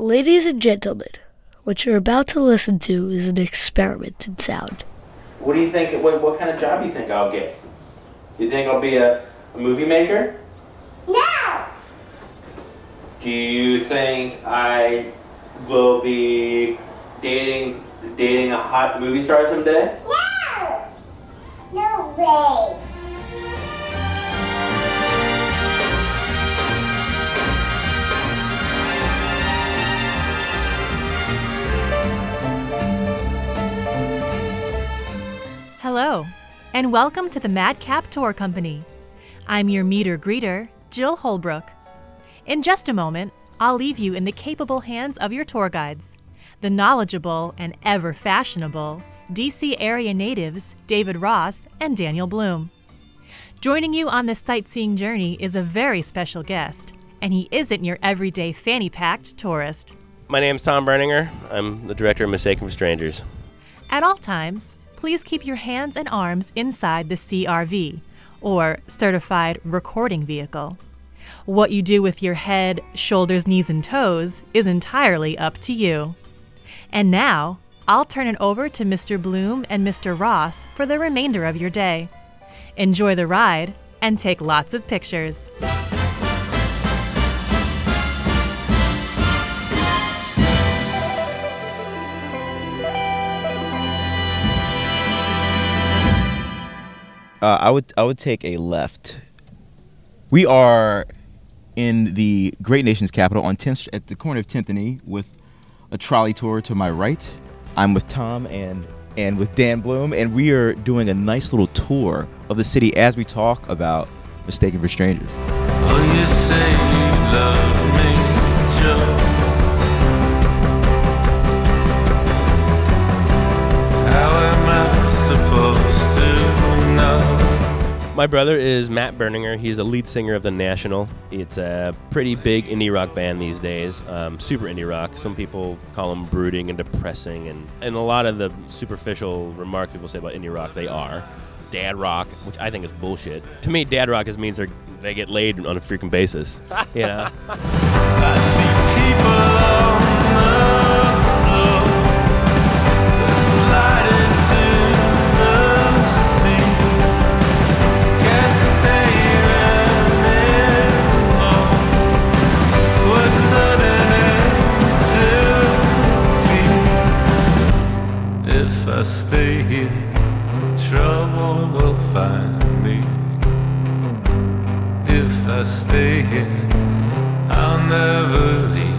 Ladies and gentlemen, what you're about to listen to is an experiment in sound. What do you think? What, what kind of job do you think I'll get? Do You think I'll be a, a movie maker? No! Do you think I will be dating dating a hot movie star someday? No! No way! Hello, and welcome to the Madcap Tour Company. I'm your meter greeter, Jill Holbrook. In just a moment, I'll leave you in the capable hands of your tour guides, the knowledgeable and ever fashionable DC area natives David Ross and Daniel Bloom. Joining you on this sightseeing journey is a very special guest, and he isn't your everyday fanny packed tourist. My name's Tom Berninger. I'm the director of Mistaken for Strangers. At all times, please keep your hands and arms inside the CRV, or Certified Recording Vehicle. What you do with your head, shoulders, knees, and toes is entirely up to you. And now, I'll turn it over to Mr. Bloom and Mr. Ross for the remainder of your day. Enjoy the ride and take lots of pictures. Uh, I would I would take a left. We are in the great nation's capital on 10th at the corner of 10th and E with a trolley tour to my right. I'm with Tom and and with Dan Bloom, and we are doing a nice little tour of the city as we talk about Mistaken for Strangers. Oh, My brother is Matt Berninger. He's a lead singer of The National. It's a pretty big indie rock band these days, um, super indie rock. Some people call them brooding and depressing, and, and a lot of the superficial remarks people say about indie rock, they are. Dad rock, which I think is bullshit. To me, dad rock just means they they get laid on a freaking basis. You know? Stay here, I'll never leave.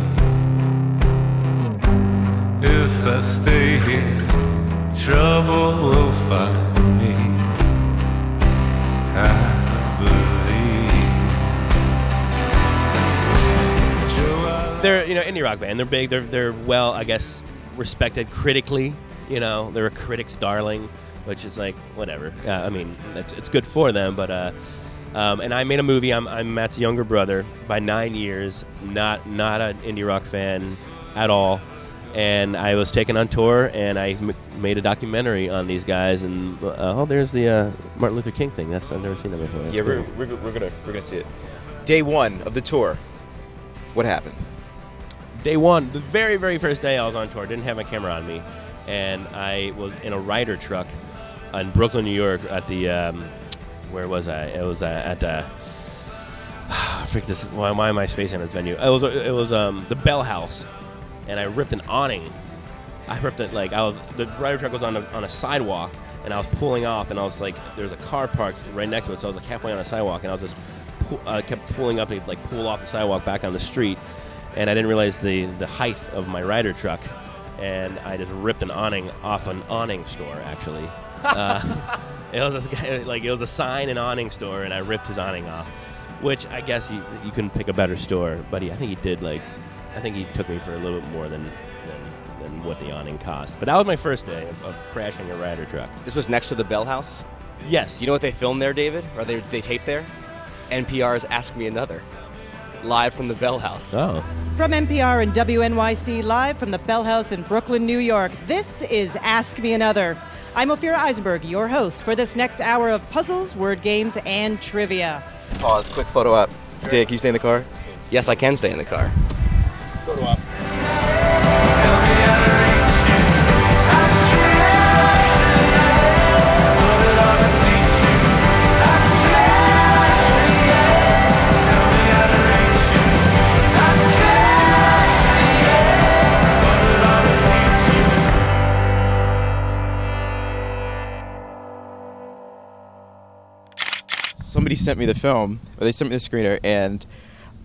If I stay here, trouble will find me. I believe. They're you know indie rock band. They're big. They're they're well, I guess, respected critically. You know, they're a critic's darling, which is like whatever. Uh, I mean, it's it's good for them, but. uh um, and I made a movie. I'm, I'm Matt's younger brother by nine years. Not not an indie rock fan at all. And I was taken on tour, and I m- made a documentary on these guys. And uh, oh, there's the uh, Martin Luther King thing. That's I've never seen that before. That's yeah, we're, cool. we're, we're gonna we're gonna see it. Day one of the tour. What happened? day one, the very, very first day I was on tour, didn't have my camera on me, and I was in a Ryder truck in Brooklyn, New York, at the um, where was I? It was uh, at uh, freak this. Why, why am I spacing on this venue? It was it was um, the Bell House, and I ripped an awning. I ripped it like I was the Ryder truck was on a, on a sidewalk, and I was pulling off, and I was like, there's a car parked right next to it, so I was like halfway on a sidewalk, and I was just kept pulling up to like pull off the sidewalk back on the street, and I didn't realize the the height of my Ryder truck, and I just ripped an awning off an awning store actually. Uh, it was this guy, like it was a sign and awning store, and I ripped his awning off, which I guess you you couldn't pick a better store, but he, I think he did like, I think he took me for a little bit more than than, than what the awning cost. But that was my first day of, of crashing a Ryder truck. This was next to the Bell House. Yes, You know what they filmed there, David? Or they, they taped there? NPR's Ask Me Another. Live from the Bell House. Oh, From NPR and WNYC, live from the Bell House in Brooklyn, New York, this is Ask Me Another. I'm Ophira Eisenberg, your host for this next hour of puzzles, word games, and trivia. Pause. Quick photo op. Dan, can you stay in the car? Yes, I can stay in the car. photo op. sent me the film, or they sent me the screener, and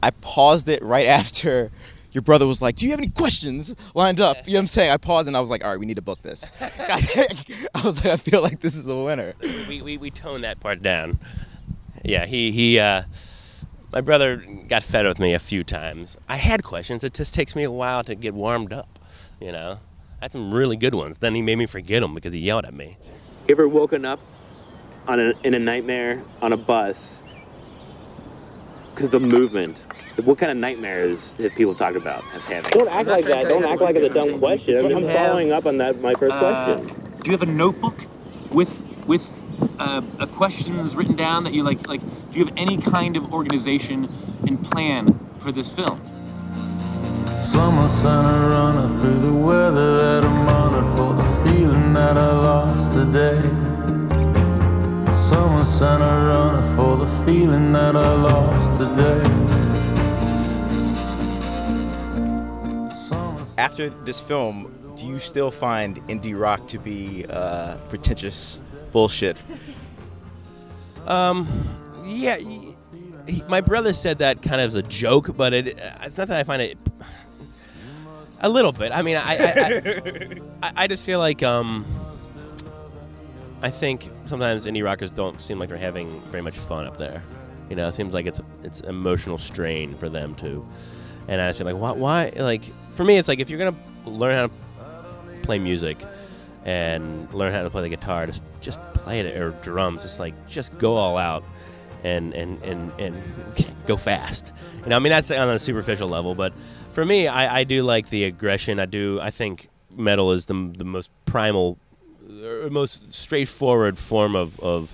I paused it right after your brother was like, "Do you have any questions lined up?" You know what I'm saying? I paused and I was like, "All right, we need to book this." I was like, "I feel like this is a winner." we, we, we toned that part down. Yeah, he he. Uh, my brother got fed with me a few times. I had questions. It just takes me a while to get warmed up. You know, I had some really good ones. Then he made me forget them because he yelled at me. You ever woken up on a, in a nightmare on a bus because the movement? What kind of nightmares have people talked about have having? Don't act like that. Don't act like it's a dumb question. I'm, I'm following up on that. My first question. Do you have a notebook with with uh, uh, questions written down that you like? Like, do you have any kind of organization and plan for this film? Summer sun a runner through the weather that I'm under for the feeling that I lost today. Summer sun a runner for the feeling that I lost today. After this film, do you still find indie rock to be uh, pretentious bullshit? Um, yeah. He, he- my brother said that kind of as a joke, but it, it's not that I find it a little bit. I mean, I I, I, I, I just feel like um, I think sometimes indie rockers don't seem like they're having very much fun up there. You know, it seems like it's it's emotional strain for them too. And I feel like why why like for me it's like if you're gonna learn how to play music and learn how to play the guitar, just just play it or drums. Just like just go all out and and and and go fast. You know, I mean that's on a superficial level, but for me, I, I do like the aggression. I do. I think metal is the the most primal, or most straightforward form of of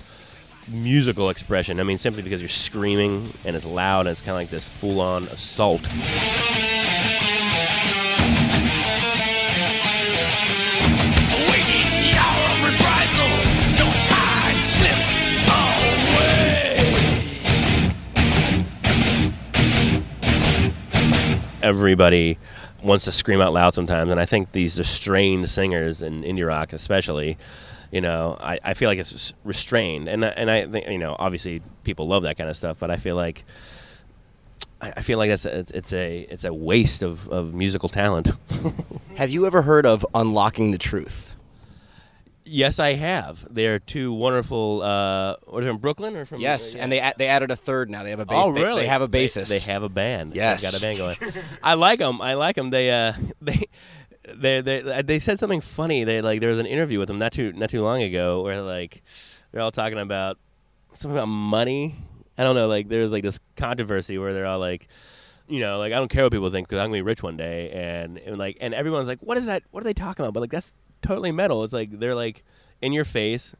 musical expression. I mean, simply because you're screaming and it's loud and it's kind of like this full on assault. everybody wants to scream out loud sometimes, and I think these restrained singers in indie rock, especially, you know, I, I feel like it's restrained, and and I think you know, obviously people love that kind of stuff, but I feel like. I feel like that's a, it's, it's a it's a waste of, of musical talent. Have you ever heard of Unlocking the Truth? Yes, I have. They're two wonderful. Uh, what are they from Brooklyn or from? Yes, uh, and they a- they added a third now. They have a bass. Oh, they- really? They, have a They- bassist. They, have a band. Yes. They've got a band going. I like them. I like them. They uh they. They, they they said something funny. They like there was an interview with them not too not too long ago where like they're all talking about something about money. I don't know. Like there's like this controversy where they're all like, you know, like I don't care what people think because I'm gonna be rich one day, and, and like and everyone's like, what is that? What are they talking about? But like that's totally metal. It's like they're like in your face.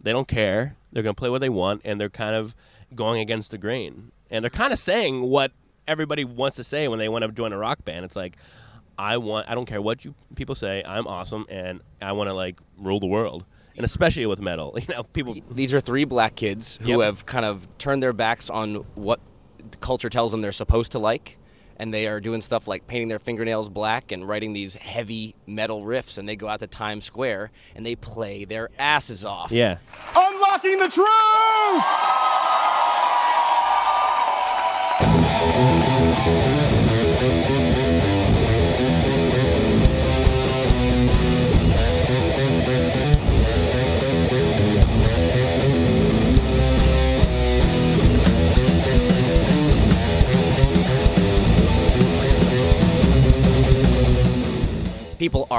They don't care. They're going to play what they want, and they're kind of going against the grain. And they're kind of saying what everybody wants to say when they want to join a rock band. It's like, I want. I don't care what you people say. I'm awesome, and I want to like rule the world. And especially with metal, you know, people. These are three black kids who Yep. have kind of turned their backs on what culture tells them they're supposed to like. And they are doing stuff like painting their fingernails black and writing these heavy metal riffs. And they go out to Times Square and they play their asses off. Yeah. Unlocking the truth!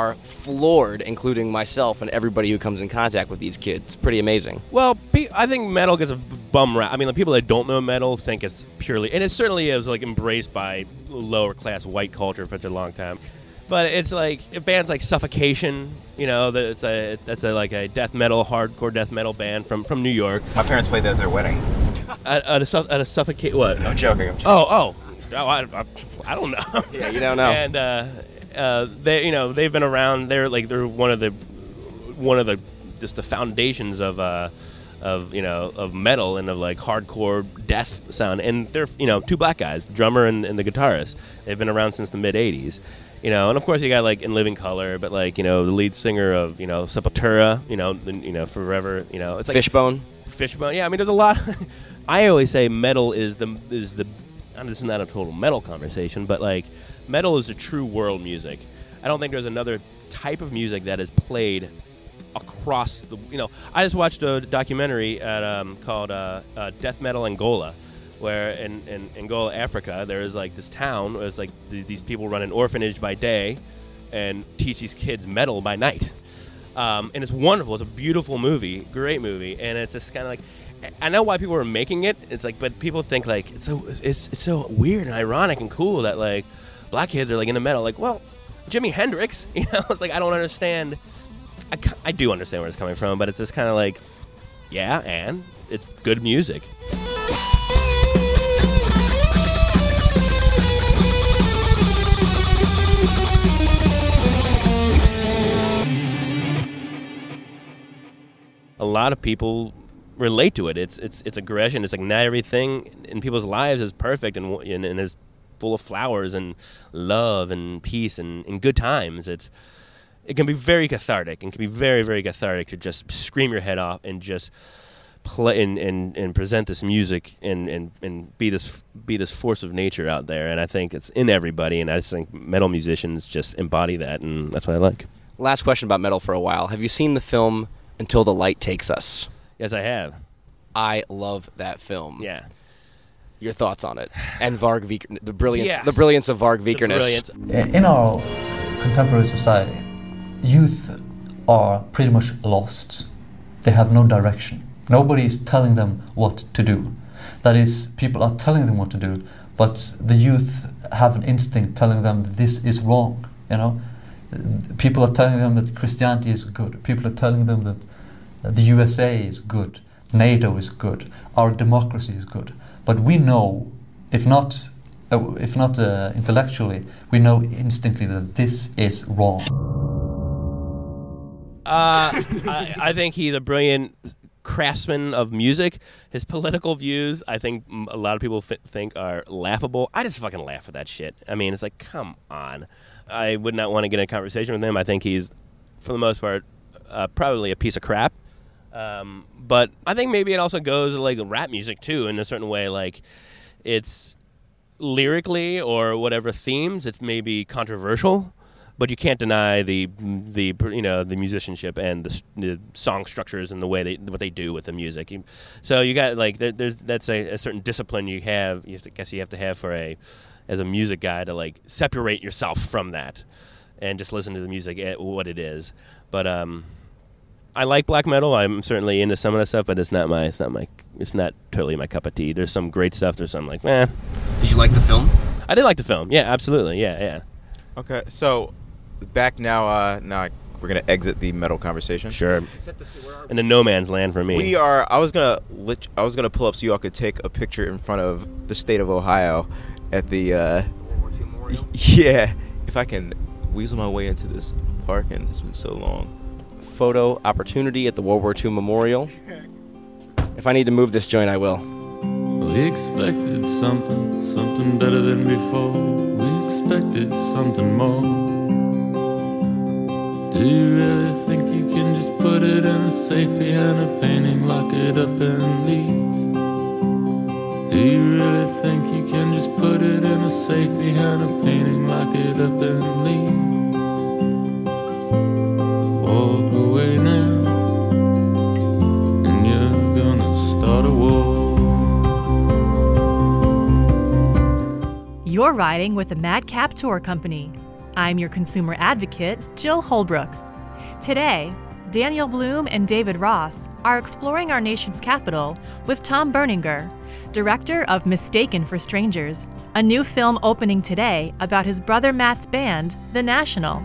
Are floored, including myself and everybody who comes in contact with these kids. It's pretty amazing. Well, pe- I think metal gets a bum rap. I mean, the people that don't know metal think it's purely, and it certainly is like embraced by lower class white culture for such a long time. But it's like bands like Suffocation, you know, that it's a that's a like a death metal, hardcore death metal band from from New York. My parents played that at their wedding. At, at a suff- at a Suffocate what? I'm joking. I'm joking. Oh, oh, oh I, I, I don't know. Yeah, you don't know. and uh, uh, they, you know, they've been around. They're like they're one of the one of the just the foundations of uh, of you know of metal and of like hardcore death sound. And they're you know two black guys, drummer and, and the guitarist. They've been around since the mid '80s. You know, and of course you got like in Living Color, but like you know the lead singer of you know Sepultura, you know, the, you know Forever, you know, it's like Fishbone. Fishbone. Yeah, I mean, there's a lot. I always say metal is the is the. This is not a total metal conversation, but like metal is the true world music. I don't think there's another type of music that is played across the. You know, I just watched a documentary at, um, called uh, uh, Death Metal Angola, where in, in Angola, Africa, there is like this town. Where it's like th- these people run an orphanage by day, and teach these kids metal by night. Um, and it's wonderful. It's a beautiful movie, great movie, and it's just kind of like. I know why people are making it. It's like, but people think like it's so it's, it's so weird and ironic and cool that like black kids are like into metal. Like, well, Jimi Hendrix, you know, it's like I don't understand. I, I do understand where it's coming from, but it's just kind of like, yeah, and it's good music. A lot of people relate to it. It's it's it's aggression. It's like not everything in people's lives is perfect and and, and is full of flowers and love and peace and, and good times. It's it can be very cathartic and can be very very cathartic to just scream your head off and just play and, and, and present this music and, and, and be this be this force of nature out there and I think it's in everybody and I just think metal musicians just embody that and that's what I like. Last question about metal for a while. Have you seen the film Until the Light Takes Us? Yes, I have. I love that film. Yeah. Your thoughts on it and Varg Viker, the brilliance, Yes. the brilliance of Varg Vikernes. In our contemporary society, youth are pretty much lost. They have no direction. Nobody is telling them what to do. That is, people are telling them what to do, but the youth have an instinct telling them that this is wrong. You know, people are telling them that Christianity is good. People are telling them that the USA is good, NATO is good, our democracy is good. But we know, if not, uh, if not uh, intellectually, we know instinctively that this is wrong. Uh, I, I think he's a brilliant craftsman of music. His political views, I think a lot of people f- think are laughable. I just fucking laugh at that shit. I mean, it's like, come on. I would not want to get in a conversation with him. I think he's, for the most part, uh, probably a piece of crap. Um, but I think maybe it also goes like rap music too, in a certain way. Like, it's lyrically or whatever themes, it's maybe controversial, but you can't deny the the you know the musicianship and the, the song structures and the way they what they do with the music. So you got like there, there's that's a, a certain discipline you have. You have to, guess you have to have for a as a music guy to like separate yourself from that and just listen to the music at what it is. But um, I like black metal. I'm certainly into some of that stuff, but it's not my it's not my it's not totally my cup of tea. There's some great stuff. There's some like, eh. Did you like the film? I did like the film. Yeah, absolutely. Yeah, yeah. Okay, so back now. Uh, now we're gonna exit the metal conversation. Sure. In the no man's land for me. We are. I was gonna. Lit, I was gonna pull up so y'all could take a picture in front of the state of Ohio, at the. Uh, yeah, if I can weasel my way into this park, and it's been so long. Photo opportunity at the World War II Memorial. If I need to move this joint, I will. We expected something, something better than before. We expected something more. Do you really think you can just put it in a safe behind a painting, lock it up and leave? Do you really think you can just put it in a safe behind a painting, lock it up and leave? You're riding with the Madcap Tour Company. I'm your consumer advocate, Jill Holbrook. Today, Daniel Bloom and David Ross are exploring our nation's capital with Tom Berninger, director of Mistaken for Strangers, a new film opening today about his brother Matt's band, The National.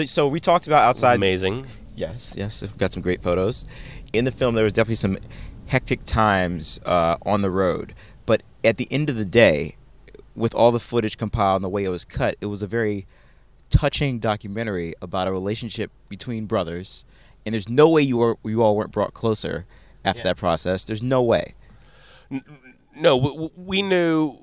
The- So we talked about outside. Amazing. Yes, yes, we've got some great photos. In the film, there was definitely some hectic times uh, on the road, but at the end of the day, with all the footage compiled and the way it was cut, it was a very touching documentary about a relationship between brothers. And there's no way you were you all weren't brought closer after that process. There's no way. no, w- w- we knew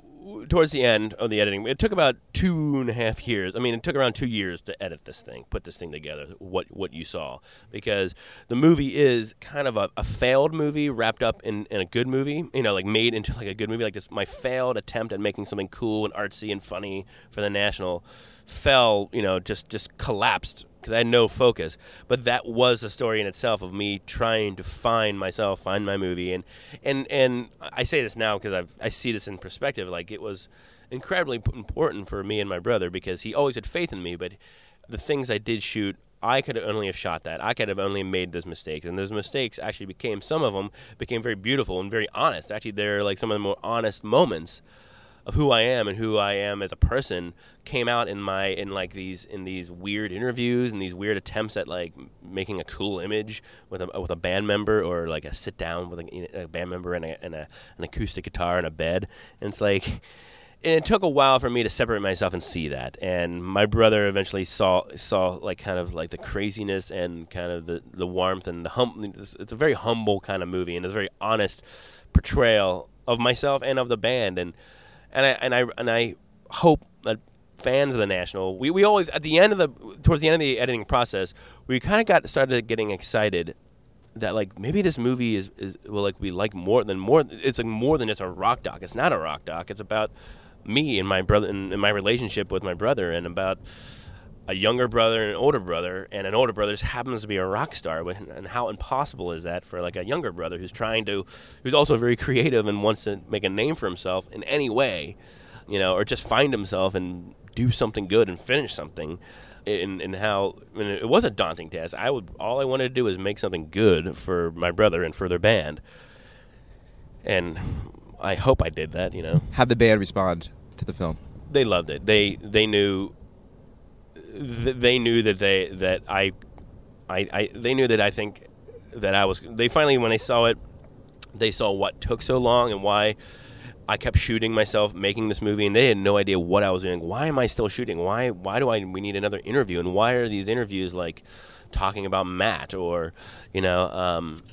towards the end of the editing. It took about two and a half years. I mean, it took around two years to edit this thing, put this thing together. What what you saw, because the movie is kind of a, a failed movie wrapped up in, in a good movie. You know, like made into like a good movie. Like this, my failed attempt at making something cool and artsy and funny for the national fell. You know, just just collapsed because I had no focus. But that was the story in itself of me trying to find myself, find my movie, and and and I say this now because I've I see this in perspective. Like it was incredibly important for me and my brother because he always had faith in me. But the things I did shoot. I could only have shot that. I could have only made those mistakes, and those mistakes actually became some of them became very beautiful and very honest. Actually, they're like some of the more honest moments of who I am and who I am as a person came out in my in like these in these weird interviews and these weird attempts at like making a cool image with a with a band member or like a sit down with a, a band member and a, and a an acoustic guitar and a bed. And it's like and it took a while for me to separate myself and see that. And my brother eventually saw saw like kind of like the craziness and kind of the the warmth and the hum it's, it's a very humble kind of movie and it's a very honest portrayal of myself and of the band. And and I and I and I hope that fans of the national we, we always at the end of the towards the end of the editing process we kind of got started getting excited that like maybe this movie is, is will like be like more than more it's like more than just a rock doc. It's not a rock doc. It's about me and my brother and, and my relationship with my brother and about a younger brother and an older brother, and an older brother just happens to be a rock star. And how impossible is that for like a younger brother who's trying to, who's also very creative and wants to make a name for himself in any way, you know, or just find himself and do something good and finish something. And, and how I mean, it was a daunting task. I would all I wanted to do was make something good for my brother and for their band, and I hope I did that. You know, How'd the band respond to the film? they loved it. They they knew th- they knew that they that I, I I they knew that I think that I was. They finally when they saw it, they saw what took so long and why I kept shooting myself making this movie, and they had no idea what I was doing. Why am I still shooting? Why why do I we need another interview? And why are these interviews like talking about Matt or you know um,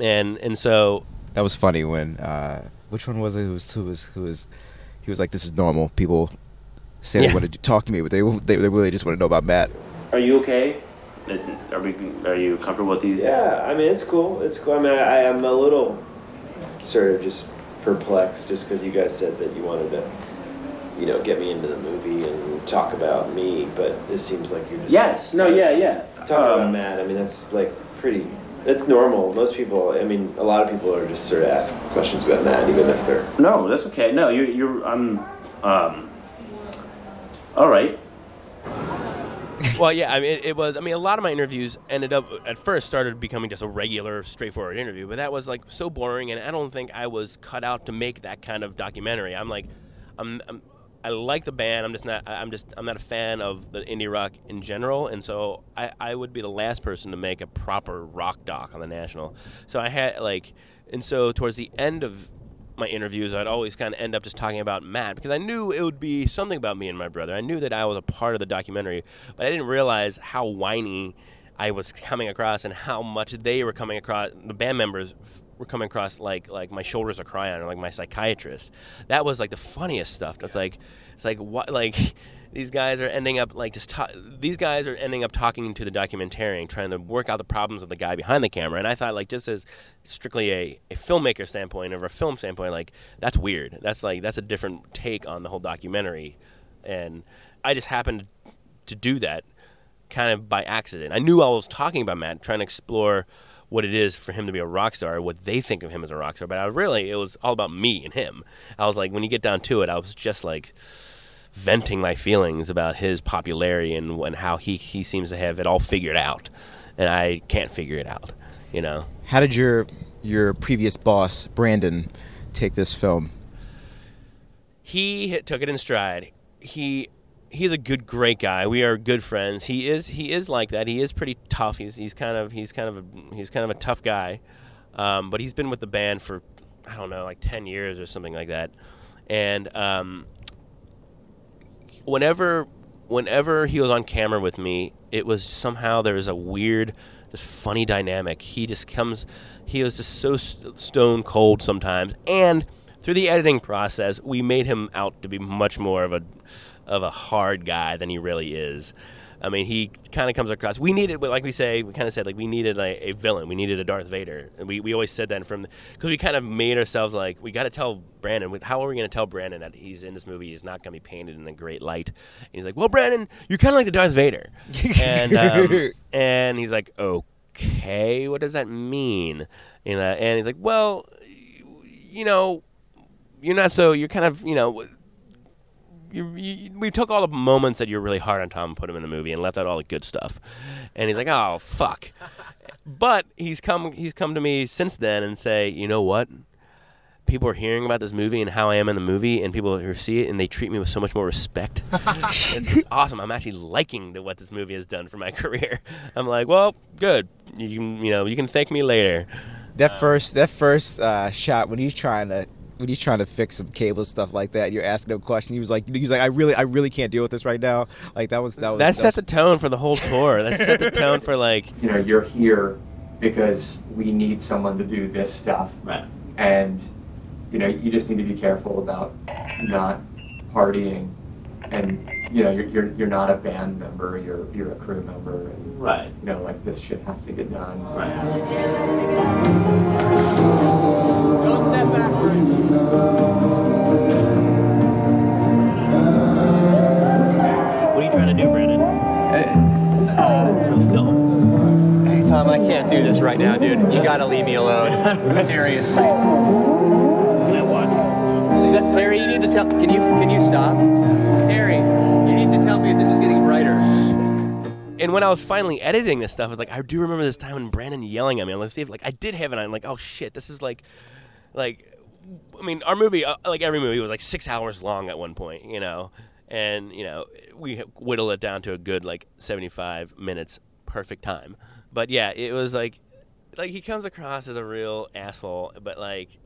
and and so That was funny when uh, which one was it? Who was who was who was he was like, "This is normal. People say Yeah. they want to talk to me, but they they, they really just want to know about Matt." Are you okay? Are we? Are you comfortable with these? Yeah, I mean it's cool. It's cool. I mean I, I'm a little sort of just perplexed just because you guys said that you wanted to, you know, get me into the movie and talk about me, but it seems like you're just Yes. No. Yeah. Yeah. talking about Um, Matt. I mean that's like pretty. That's normal. Most people. I mean, a lot of people are just sort of ask questions about Matt, even if they're No, that's okay. No, you're. You're. I'm. Um. All right. well, yeah, I mean, it, it was. I mean, a lot of my interviews ended up at first started becoming just a regular, straightforward interview, but that was like so boring, and I don't think I was cut out to make that kind of documentary. I'm like, I'm, I'm I like the band. I'm just not. I'm just. I'm not a fan of the indie rock in general, and so I, I would be the last person to make a proper rock doc on the national. So I had like, and so towards the end of my interviews, I'd always kind of end up just talking about Matt because I knew it would be something about me and my brother. I knew that I was a part of the documentary, but I didn't realize how whiny I was coming across and how much they were coming across. The band members were coming across like like my shoulders are crying or like my psychiatrist. That was like the funniest stuff. It's like it's like what like these guys are ending up like just these guys are ending up talking to the documentarian trying to work out the problems of the guy behind the camera and i thought like just as strictly a, a filmmaker standpoint or a film standpoint like that's weird that's like that's a different take on the whole documentary and i just happened to do that kind of by accident i knew i was talking about matt trying to explore what it is for him to be a rock star, what they think of him as a rock star. But I really, it was all about me and him. I was like, when you get down to it, I was just like venting my feelings about his popularity and, and how he, he seems to have it all figured out. And I can't figure it out, you know? How did your your previous boss Brandon take this film? he took it in stride. He he's a good, great guy. We are good friends. He is he is like that. He is pretty tough. He's he's kind of he's kind of a, he's kind of a tough guy. Um, but he's been with the band for I don't know like ten years or something like that. And um, whenever whenever he was on camera with me, it was somehow there was a weird this funny dynamic. He just comes, he was just so st- stone cold sometimes, and through the editing process, we made him out to be much more of a of a hard guy than he really is. I mean, he kind of comes across. We needed, like we say, we kind of said, like we needed a, a villain. We needed a Darth Vader. And we, we always said that from because we kind of made ourselves like we got to tell Brandon. How are we going to tell Brandon that he's in this movie? He's not going to be painted in a great light. And he's like, well, Brandon, you're kind of like the Darth Vader. and um, and he's like, okay, what does that mean? You know, and he's like, well, you know, you're not so. You're kind of, you know you, you, we took all the moments that you're really hard on Tom and put him in the movie and left out all the good stuff. And he's like, oh fuck. but he's come he's come to me since then and say, you know what? People are hearing about this movie and how I am in the movie, and people who see it and they treat me with so much more respect. it's, it's, awesome. I'm actually liking the, what this movie has done for my career. I'm like, well, good. You can you know you can thank me later. That first that first uh, shot when he's trying to when he's trying to fix some cable stuff like that, you're asking him a question. He was like, he's like, I really, I really can't deal with this right now. Like that was that was that set the tone for the whole tour. that set the tone for like you know you're here because we need someone to do this stuff, right? And you know you just need to be careful about not partying, and you know you're you're, you're not a band member. You're you're a crew member, and right? You know like this shit has to get done. Don't step backwards. What are you trying to do, Brandon? Uh, hey Tom, I can't do this right now, dude. You gotta leave me alone. Seriously. Can I watch? Is that, Terry, you need to tell. Can you can you stop? Terry, you need to tell me if this is getting brighter. And when I was finally editing this stuff, I was like, I do remember this time when Brandon yelling at me. Let's see if like I did have it. I'm like, oh shit, this is like, like, I mean, our movie, uh, like every movie, was like six hours long at one point, you know, and you know we whittle it down to a good like 75 minutes, perfect time. But yeah, it was like, like he comes across as a real asshole, but like,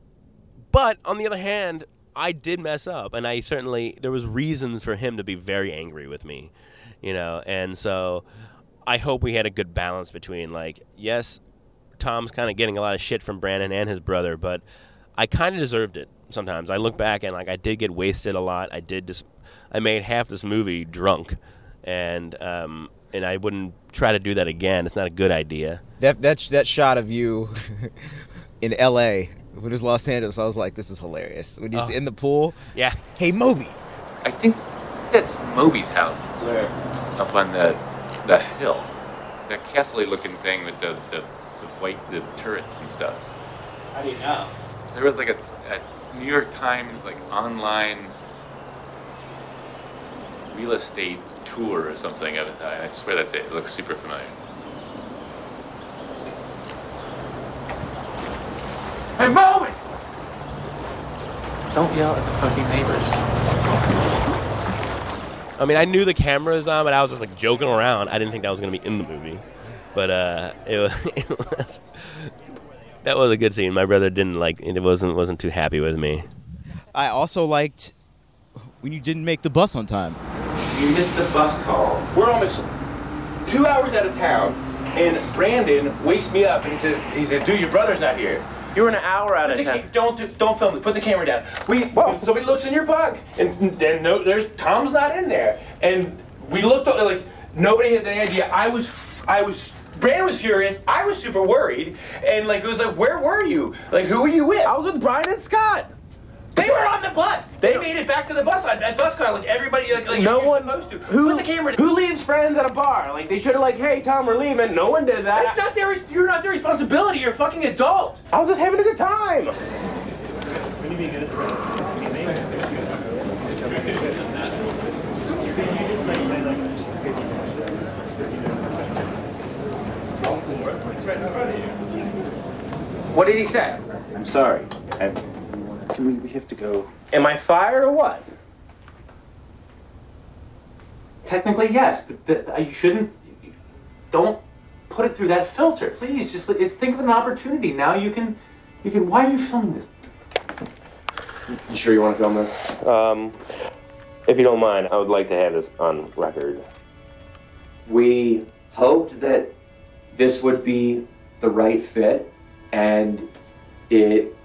but on the other hand, I did mess up, and I certainly there was reasons for him to be very angry with me, you know, and so I hope we had a good balance between like, yes, Tom's kind of getting a lot of shit from Brandon and his brother, but I kind of deserved it. Sometimes I look back and like I did get wasted a lot. I did just I made half this movie drunk, and um, and I wouldn't try to do that again. It's not a good idea. That that that shot of you in L.A. when it was Los Angeles, I was like, this is hilarious. When he's Oh. in the pool. Yeah. Hey Moby. I think that's Moby's house. Where? Up on the the hill. That castle looking thing with the, the, the white the turrets and stuff. How do you know? There was like a, a New York Times like online real estate tour or something of it. I I swear that's it. It looks super familiar. Hey, Moby! Don't yell at the fucking neighbors. I mean, I knew the camera was on, but I was just like joking around. I didn't think that was gonna be in the movie, but uh, it was, it was that was a good scene. My brother didn't like it. wasn't wasn't too happy with me. I also liked when you didn't make the bus on time. You missed the bus call. We're almost two hours out of town, and Brandon wakes me up and he says, "He said, dude, your brother's not here." You were an hour out Put of the town. ca- don't do, don't film it. Put the camera down. We somebody looks in your bunk, and then no, there's Tom's not in there, and we looked o- like nobody has any idea. I was I was. Brandon was furious. I was super worried, and like it was like, where were you? Like, who were you with? I was with Brian and Scott. They were on the bus. They made it back to the bus on at bus car. Like everybody, like, like No you're one- supposed to. Who Put the camera. Who leaves friends at a bar? Like they should have like, hey Tom, we're leaving. No one did that. That's not their. You're not their responsibility. You're a fucking adult. I was just having a good time. What did he say? I'm sorry. I, can we, we have to go. Am I fired or what? Technically, yes, but th- you shouldn't. Don't put it through that filter, please. Just think of an opportunity. Now you can, you can. Why are you filming this? You sure you want to film this? Um, if you don't mind, I would like to have this on record. We hoped that this would be the right fit, and it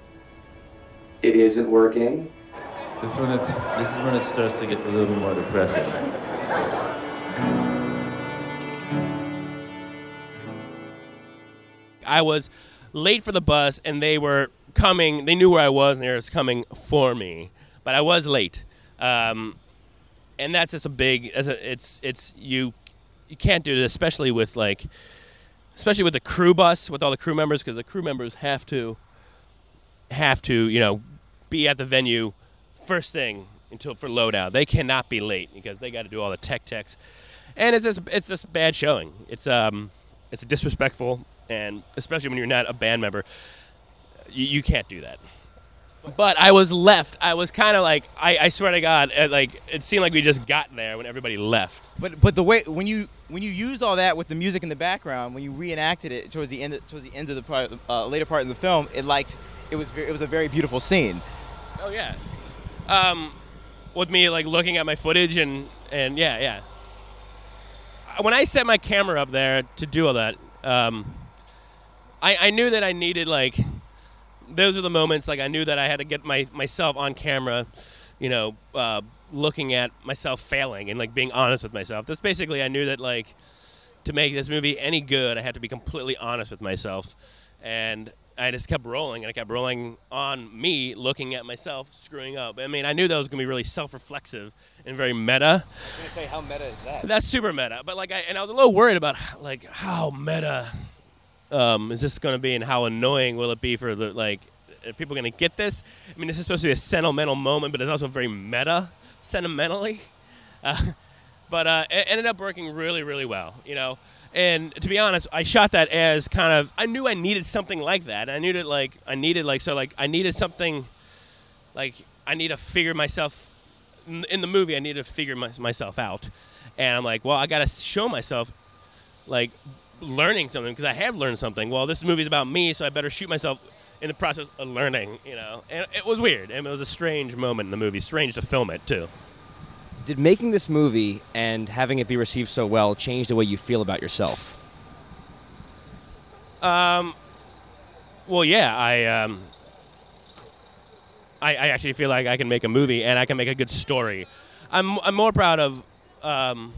it isn't working. This when it's this is when it starts to get a little bit more depressing. I was late for the bus, and they were coming. They knew where I was, and they were coming for me. But I was late, um, and that's just a big. It's it's it's you. You can't do it, especially with like, especially with the crew bus with all the crew members, because the crew members have to have to you know be at the venue first thing until for loadout. They cannot be late because they got to do all the tech checks, and it's just it's just bad showing. It's um it's disrespectful, and especially when you're not a band member, you, you can't do that. But I was left. I was kind of like I, I swear to God, it, like it seemed like we just got there when everybody left. But but the way when you when you used all that with the music in the background, when you reenacted it towards the end towards the end of the part, uh, later part of the film, it liked it was ve- it was a very beautiful scene. Oh yeah. Um, with me like looking at my footage and and yeah yeah. Uh, When I set my camera up there to do all that, um, I I knew that I needed like those are the moments like I knew that I had to get my myself on camera, you know, uh, looking at myself failing and like being honest with myself. That's basically I knew that like to make this movie any good, I had to be completely honest with myself, and I just kept rolling and I kept rolling on me looking at myself screwing up. I mean, I knew that was gonna be really self-reflexive and very meta. I was gonna say, how meta is that? That's super meta. But like, I, and I was a little worried about like how meta um, is this going to be, and how annoying will it be for the like, are people going to get this? I mean, this is supposed to be a sentimental moment, but it's also very meta, sentimentally. Uh, but uh, it ended up working really, really well, you know. And to be honest, I shot that as kind of I knew I needed something like that. I knew that like I needed like so like I needed something like I need to figure myself in the movie. I need to figure my, myself out, and I'm like, well, I got to show myself like learning something because I have learned something. Well, this movie's about me, so I better shoot myself in the process of learning, you know. And it was weird, and it was a strange moment in the movie. Strange to film it too. Did making this movie and having it be received so well change the way you feel about yourself? Um, well, yeah, I um, I, I actually feel like I can make a movie and I can make a good story. I'm I'm more proud of um,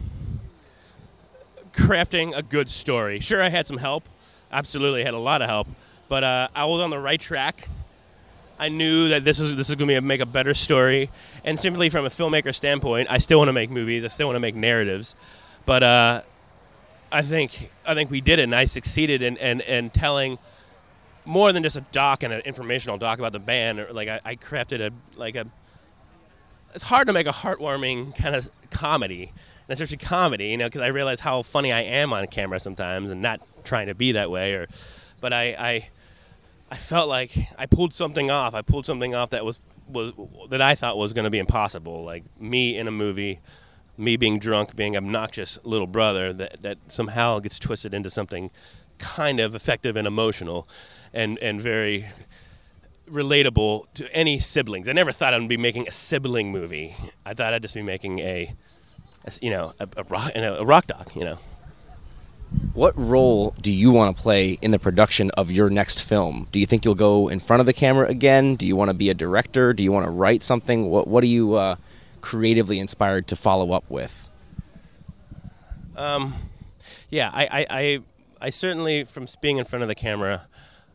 crafting a good story. Sure, I had some help. Absolutely, had a lot of help, but uh, I was on the right track. I knew that this was this is going to be a, make a better story, and simply from a filmmaker standpoint, I still want to make movies. I still want to make narratives, but uh, I think I think we did it, and I succeeded in, in, in telling more than just a doc and an informational doc about the band. Like I, I crafted a like a. It's hard to make a heartwarming kind of comedy, especially comedy, you know, because I realize how funny I am on camera sometimes, and not trying to be that way. Or, but I, I, I felt like I pulled something off. I pulled something off that was was that I thought was going to be impossible. Like me in a movie, me being drunk, being obnoxious little brother that that somehow gets twisted into something kind of effective and emotional, and and very relatable to any siblings. I never thought I'd be making a sibling movie. I thought I'd just be making a, a you know, a, a rock a rock doc. You know. What role do you want to play in the production of your next film? Do you think you'll go in front of the camera again? Do you want to be a director? Do you want to write something? What What are you uh, creatively inspired to follow up with? Um, yeah, I, I, I, I certainly, from being in front of the camera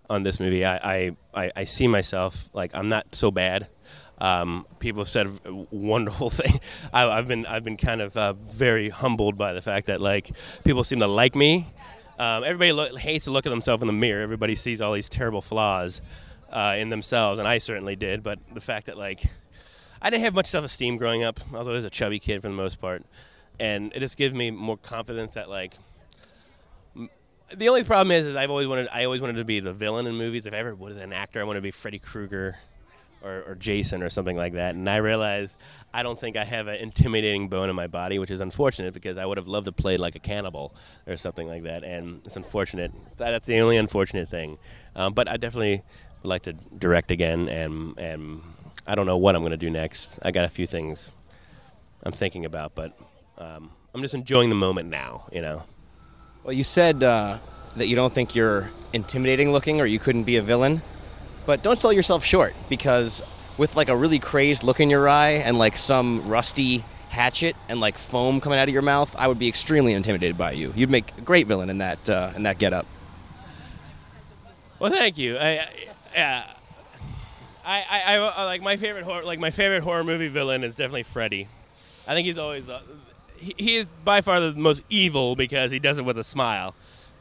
on this movie, I, I, I, I see myself like I'm not so bad. Um, people have said wonderful thing. I, I've been, I've been kind of uh, very humbled by the fact that like people seem to like me. Um, everybody lo- hates to look at themselves in the mirror. Everybody sees all these terrible flaws uh, in themselves, and I certainly did. But the fact that like I didn't have much self-esteem growing up. although I was a chubby kid for the most part, and it just gives me more confidence that like. The only problem is, is I've always wanted, I always wanted to be the villain in movies. If I ever was an actor, I wanted to be Freddy Krueger, or, or Jason, or something like that. And I realized I don't think I have an intimidating bone in my body, which is unfortunate because I would have loved to play like a cannibal or something like that. And it's unfortunate. That's the only unfortunate thing. Um, but I definitely would like to direct again, and and I don't know what I'm going to do next. I got a few things I'm thinking about, but um, I'm just enjoying the moment now. You know. Well, you said uh, that you don't think you're intimidating looking or you couldn't be a villain. But don't sell yourself short because with like a really crazed look in your eye and like some rusty hatchet and like foam coming out of your mouth, I would be extremely intimidated by you. You'd make a great villain in that uh, in that getup. Well, thank you. I, I yeah. I, I, I, like my favorite horror like my favorite horror movie villain is definitely Freddy. I think he's always uh, he, he is by far the most evil because he does it with a smile,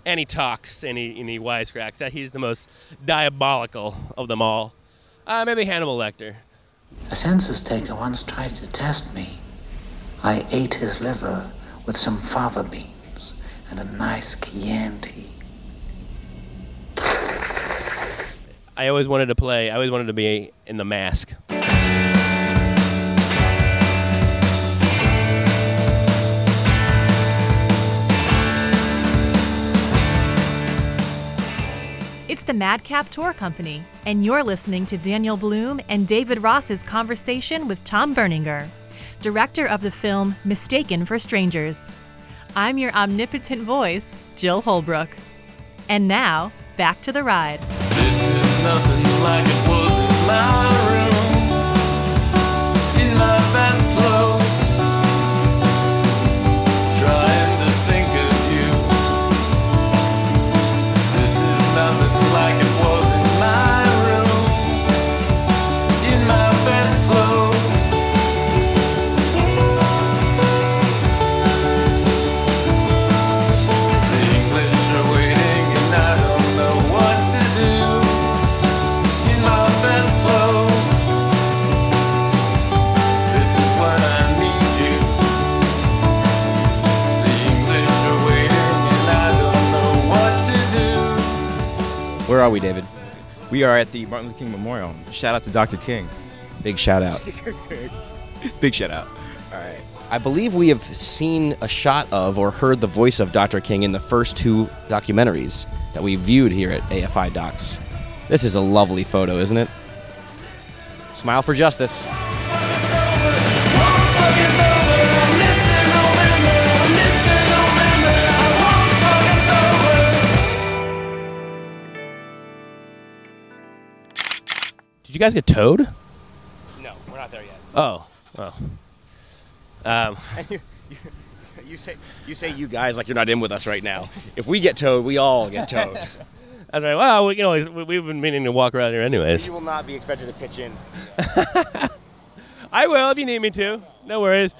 and he talks and he and he wisecracks. That he's the most diabolical of them all. Uh, maybe Hannibal Lecter. A census taker once tried to test me. I ate his liver with some fava beans and a nice Chianti. I always wanted to play. I always wanted to be in the mask. It's the Madcap Tour Company, and you're listening to Daniel Bloom and David Ross's conversation with Tom Berninger, director of the film Mistaken for Strangers. I'm your omnipotent voice, Jill Holbrook. And now, back to the ride. Nothing We are at the Martin Luther King Memorial. Shout out to Dr. King. Big shout out. Big shout out. All right. I believe we have seen a shot of or heard the voice of Dr. King in the first two documentaries that we viewed here at AFI Docs. This is a lovely photo, isn't it? Smile for justice. You guys get towed? No, we're not there yet. Oh, oh. Um, you, you, you say you say you guys like you're not in with us right now. If we get towed, we all get towed. That's right. Well, we, you know, we- we've been meaning to walk around here anyways. you will not be expected to pitch in. I will if you need me to. No worries.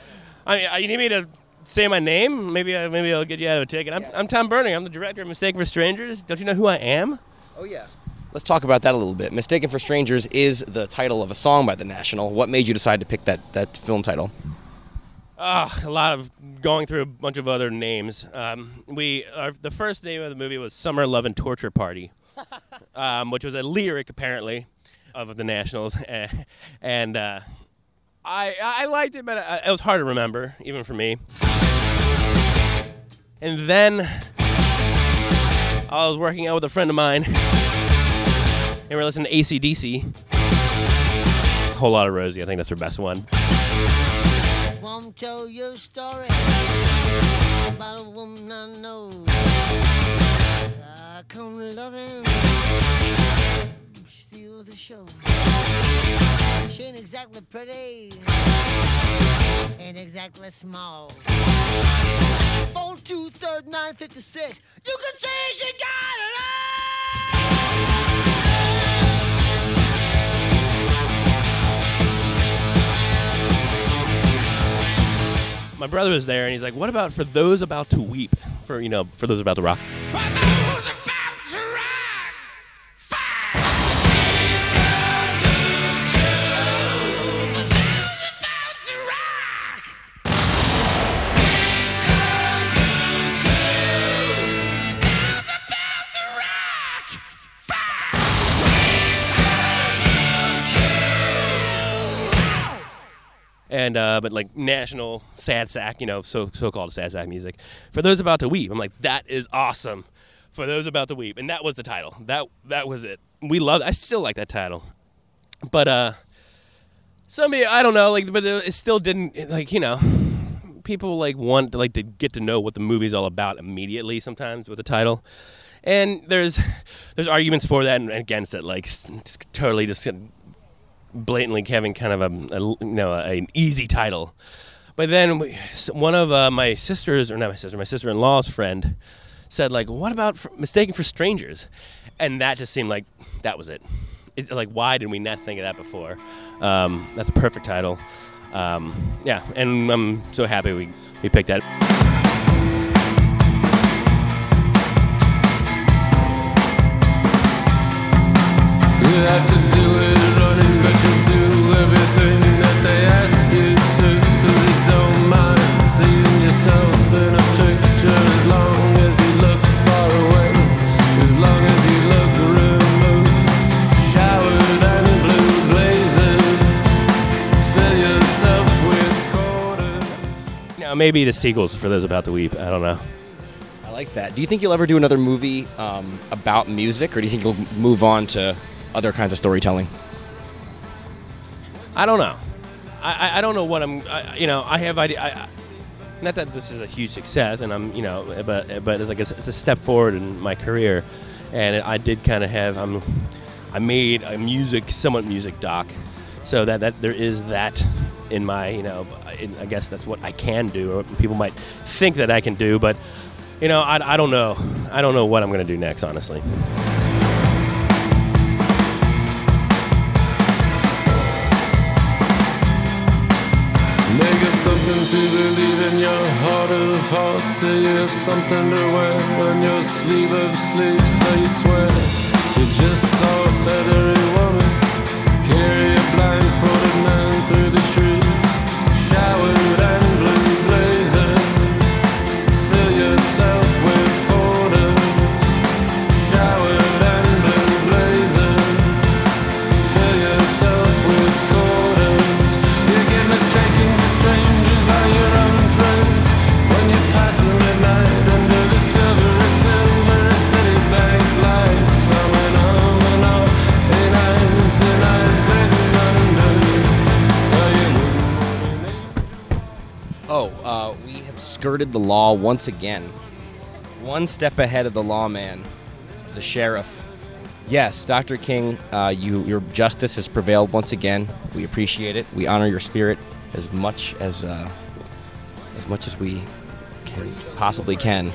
I mean, uh, you need me to say my name? Maybe, I, maybe I'll get you out of a ticket. I'm, I'm Tom Berninger. I'm the director of Mistake for Strangers. Don't you know who I am? Oh yeah. Let's talk about that a little bit. Mistaken for Strangers is the title of a song by The National. What made you decide to pick that, that film title? Ah, a lot of going through a bunch of other names. Um, we our, the first name of the movie was Summer Love and Torture Party, um, which was a lyric apparently of the Nationals, and uh, I I liked it, but uh, it was hard to remember even for me. And then I was working out with a friend of mine, and we're listening to ACDC. Whole lot of Rosie, I think that's their best one. Won't tell you a story about a woman I know. I come loving, steal the show. She ain't exactly pretty, ain't exactly small. Four two third nine fifty six. You can say she got it my brother was there and he's like, "What about for those about to weep? For you know, for those about to rock." And uh, but like national sad sack, you know, so so-called sad sack music. For those about to weep, I'm like, that is awesome. For those about to weep, and that was the title. That that was it. We love. I still like that title, but uh, somebody I don't know, like, but it still didn't like you know. People like want to like to get to know what the movie's all about immediately sometimes with the title, and there's there's arguments for that and against it, like totally just blatantly having kind of a, a you know an easy title. But then we, one of uh, my sisters, or not my sister, my sister-in-law's friend, said like, "What about for, mistaken for strangers?" And that just seemed like that was it. it. Like, why did we not think of that before? Um, that's a perfect title. Um, yeah, and I'm so happy we we picked that. Maybe the sequels for those about to weep. I don't know. I like that. Do you think you'll ever do another movie um, about music, or do you think you'll move on to other kinds of storytelling? I don't know. I, I, I don't know what I'm. I, you know, I have idea. I, I- not that this is a huge success, and I'm, you know, but but it's like it's, it's a step forward in my career, and I did kind of have. I'm, I made a music, somewhat music doc, so that that there is that in my, you know, in, I guess that's what I can do, or people might think that I can do, but. You know, I, I don't know. I don't know what I'm to do next, honestly. Make it something to believe in your heart of hearts. Say you have something to wear on your sleeve of sleeves. So you swear you just saw a feathery skirted the law once again. One step ahead of the lawman, the sheriff. Yes, Dr. King, uh, you, your justice has prevailed once again. We appreciate it. We honor your spirit as much as uh, as much as we can possibly can.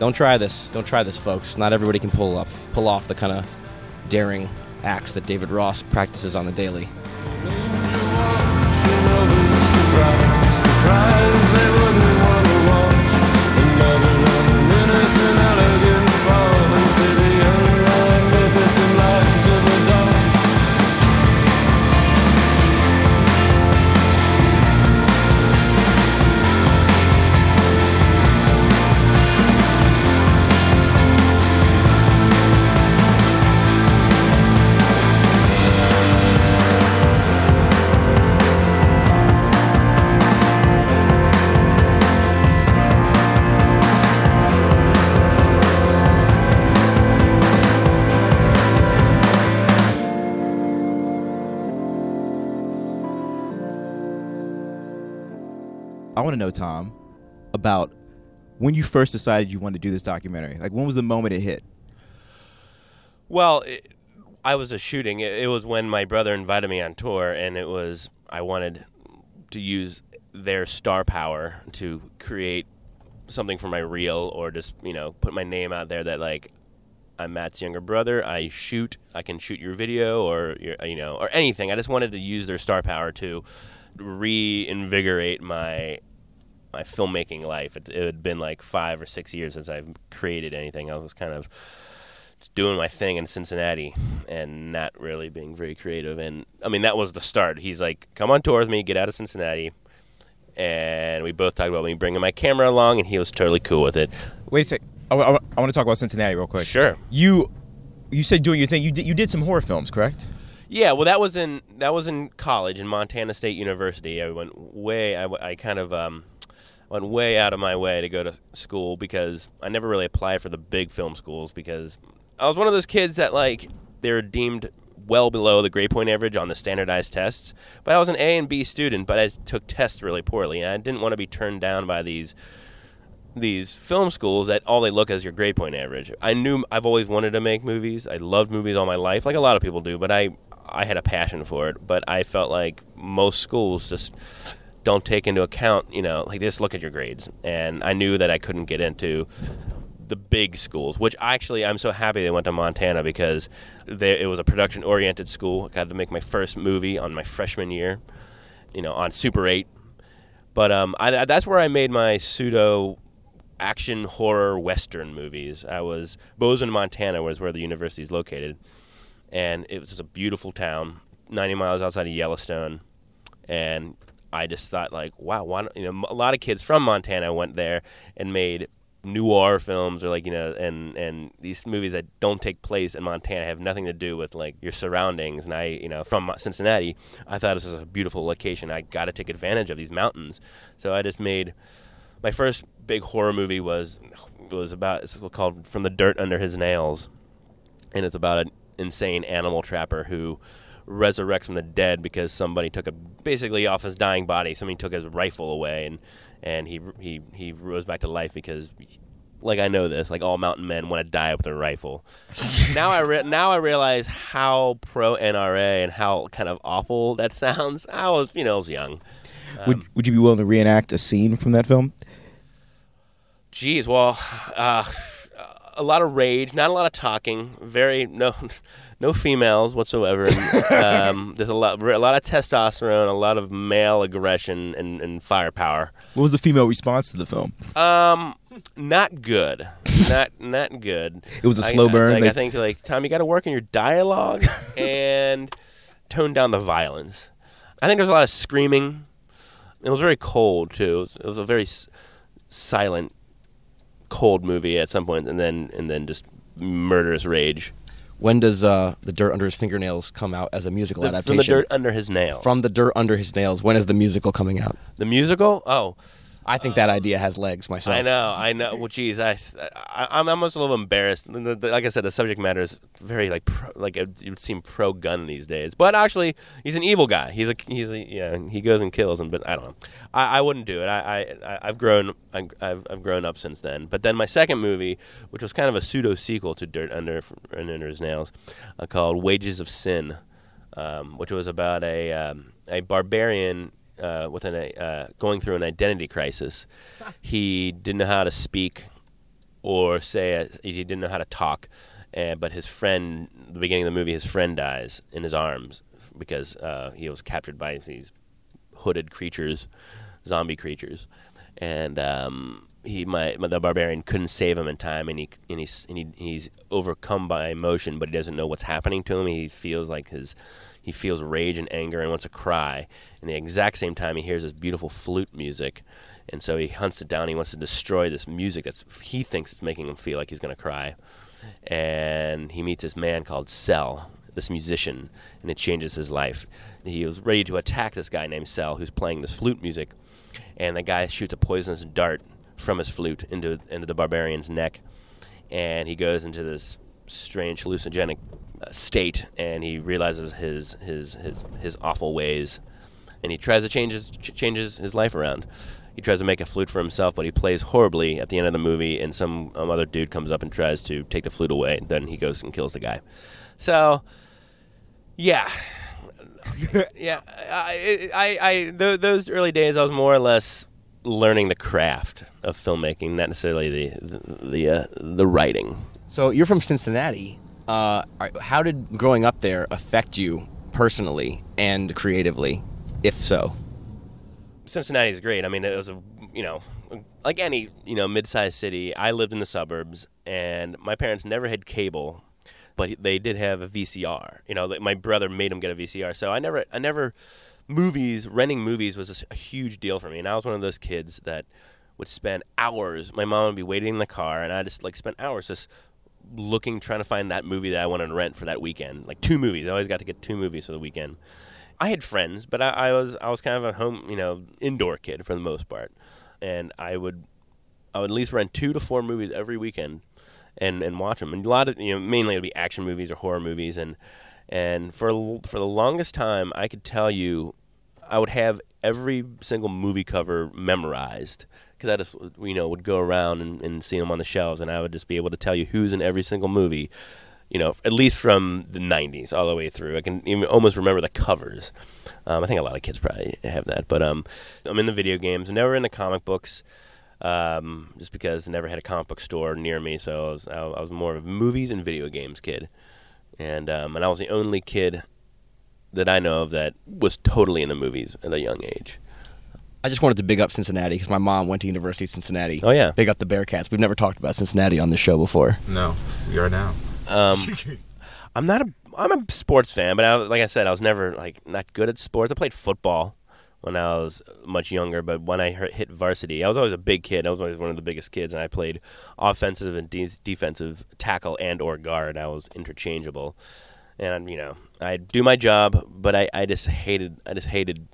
Don't try this. Don't try this, folks. Not everybody can pull up pull off the kind of daring acts that David Ross practices on the daily. Surprised Know, Tom, about when you first decided you wanted to do this documentary. Like, when was the moment it hit? Well, it, I was a shooting. It, it was when my brother invited me on tour, and it was I wanted to use their star power to create something for my reel, or just you know put my name out there that like I'm Matt's younger brother. I shoot. I can shoot your video, or your, you know, or anything. I just wanted to use their star power to reinvigorate my my filmmaking life. It, it had been like five or six years since I've created anything. I was kind of just doing my thing in Cincinnati and not really being very creative. And I mean, that was the start. He's like, "Come on tour with me, get out of Cincinnati." And we both talked about me bringing my camera along, and he was totally cool with it. Wait a sec. I, I, I want to talk about Cincinnati real quick. Sure. You, you said doing your thing. You did, you did some horror films, correct? Yeah, well, that was in that was in college in Montana State University. I went way. I, I kind of um, went way out of my way to go to school because I never really applied for the big film schools because I was one of those kids that like they were deemed well below the grade point average on the standardized tests. But I was an A and B student, but I took tests really poorly, and I didn't want to be turned down by these these film schools that all they look as your grade point average. I knew I've always wanted to make movies. I loved movies all my life, like a lot of people do. But I I had a passion for it. But I felt like most schools just don't take into account, you know, like just look at your grades. And I knew that I couldn't get into the big schools, which actually I'm so happy they went to Montana because they, it was a production oriented school. I got to make my first movie on my freshman year, you know, on Super 8. But um, I, that's where I made my pseudo action horror western movies. I was Bozeman, Montana, was where the university is located, and it was just a beautiful town, 90 miles outside of Yellowstone, and I just thought like, wow, why don't, you know, a lot of kids from Montana went there and made noir films or like you know and and these movies that don't take place in Montana have nothing to do with like your surroundings. And I you know from Cincinnati I thought this was a beautiful location. I got to take advantage of these mountains. So I just made my first big horror movie was was about it's called From the Dirt Under His Nails. And it's about an insane animal trapper who resurrects from the dead because somebody took a basically off his dying body somebody took his rifle away and and he he he rose back to life because like I know this like all mountain men want to die with a rifle now I re- now I realize how pro NRA and how kind of awful that sounds I was you know I was young would Would you be willing to reenact a scene from that film? Geez, well, uh, a lot of rage, not a lot of talking. Very no, no females whatsoever. And, um, there's a lot, a lot of testosterone, a lot of male aggression and, and firepower. What was the female response to the film? Um, not good. Not not good. It was a slow I, burn. Like, They- I think like Tom, you got to work on your dialogue and tone down the violence. I think there's a lot of screaming. It was very cold too. It was, it was a very s- silent, cold movie at some point, and then and then just murderous rage. When does uh, the dirt under his fingernails come out as a musical The- from adaptation? the dirt under his nails. From the dirt under his nails. When is the musical coming out? The musical? Oh, I think that idea has legs myself. I know, I know. Well, geez, I, I, I'm almost a little embarrassed. Like I said, the subject matter is very like, pro, like it, would seem pro gun these days. But actually, he's an evil guy. He's a, he's a, yeah, he goes and kills him. But I don't know. I, I wouldn't do it. I, I, I've grown, I've, I've grown up since then. But then my second movie, which was kind of a pseudo sequel to Dirt Under, Under His Nails, uh, called Wages of Sin, um, which was about a, um, a barbarian uh, with an, uh, going through an identity crisis. he didn't know how to speak or say. He didn't know how to talk. And but his friend, the beginning of the movie, his friend dies in his arms because uh, he was captured by these hooded creatures, zombie creatures, and um, he my, the barbarian couldn't save him in time, and he and he's and he, he's overcome by emotion, but he doesn't know what's happening to him. He feels like his he feels rage and anger and wants to cry. And the exact same time, he hears this beautiful flute music, and so he hunts it down. He wants to destroy this music that's he thinks is making him feel like he's going to cry. And he meets this man called Cell, this musician, and it changes his life. He was ready to attack this guy named Cell, who's playing this flute music, and the guy shoots a poisonous dart from his flute into into the barbarian's neck, and he goes into this strange hallucinogenic state, and he realizes his his his his awful ways, and he tries to change his ch- changes his life around. He tries to make a flute for himself, but he plays horribly at the end of the movie, and some um, other dude comes up and tries to take the flute away. Then he goes and kills the guy. So, yeah, yeah. I, I, I th- those early days, I was more or less learning the craft of filmmaking, not necessarily the the the, uh, the writing. So you're from Cincinnati. Uh, how did growing up there affect you personally and creatively, if so? Cincinnati is great. I mean, it was a you know like any you know mid-sized city. I lived in the suburbs, and my parents never had cable, but they did have a VCR. You know, my brother made them get a VCR, so I never I never movies renting movies was a huge deal for me, and I was one of those kids that would spend hours. My mom would be waiting in the car, and I just like spent hours just looking, trying to find that movie that I wanted to rent for that weekend. Like two movies. I always got to get two movies for the weekend. I had friends, but I, I was I was kind of a home, you know, indoor kid for the most part, and I would I would at least rent two to four movies every weekend, and and watch them. And a lot of you know mainly it would be action movies or horror movies, and and for for the longest time I could tell you, I would have every single movie cover memorized because I just you know would go around and, and see them on the shelves, and I would just be able to tell you who's in every single movie. You know, at least from the '90s all the way through. I can even almost remember the covers. Um, I think a lot of kids probably have that, but um, I'm in the video games. I'm never in the comic books, um, just because I never had a comic book store near me. So I was I, was more of a movies and video games kid, and um, and I was the only kid that I know of that was totally in the movies at a young age. I just wanted to big up Cincinnati because my mom went to University of Cincinnati. Oh yeah, big up the Bearcats. We've never talked about Cincinnati on this show before. No, we are now. Um, I'm not a I'm a sports fan, but I, like I said, I was never like not good at sports. I played football when I was much younger, but when I hit varsity, I was always a big kid. I was always one of the biggest kids, and I played offensive and de- defensive tackle and or guard. I was interchangeable, and you know I do my job, but I, I just hated I just hated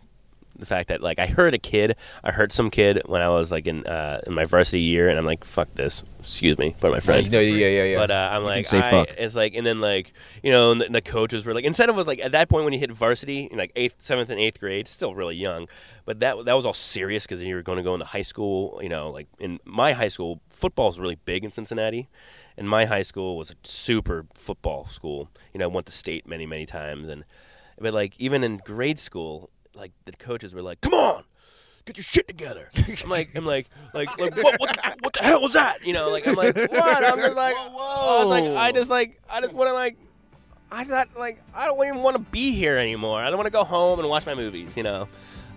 the fact that like I heard a kid, I heard some kid when I was like in uh, in my varsity year, and I'm like, fuck this, excuse me, for my friends. No, yeah, yeah, yeah. But uh, I'm You like, say I- fuck. It's like, and then like you know, and the, the coaches were like, instead of was like at that point when you hit varsity, in like eighth, seventh, and eighth grade, still really young, but that that was all serious because you were going to go into high school. You know, like in my high school, football is really big in Cincinnati. And my high school was a super football school. You know, I went to state many, many times, and but like even in grade school, like the coaches were like, "Come on, get your shit together." I'm like, I'm like, like, like what, what, what the hell was that? You know, like I'm like, what? I'm just like, whoa I was like, I just like, I just want to like, I thought like, I don't even want to be here anymore. I don't want to go home and watch my movies. You know.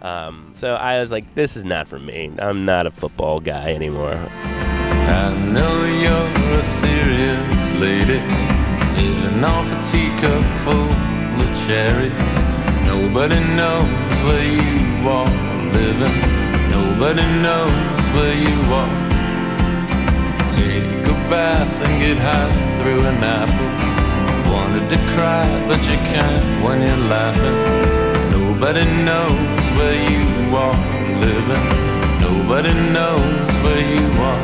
Um, so I was like, this is not for me. I'm not a football guy anymore. I know you're a serious lady, living off a teacup full of cherries. Nobody knows where you are living. Nobody knows where you are. Take a bath and get high through an apple. Wanted to cry, but you can't when you're laughing. Nobody knows where you are living. Nobody knows where you are.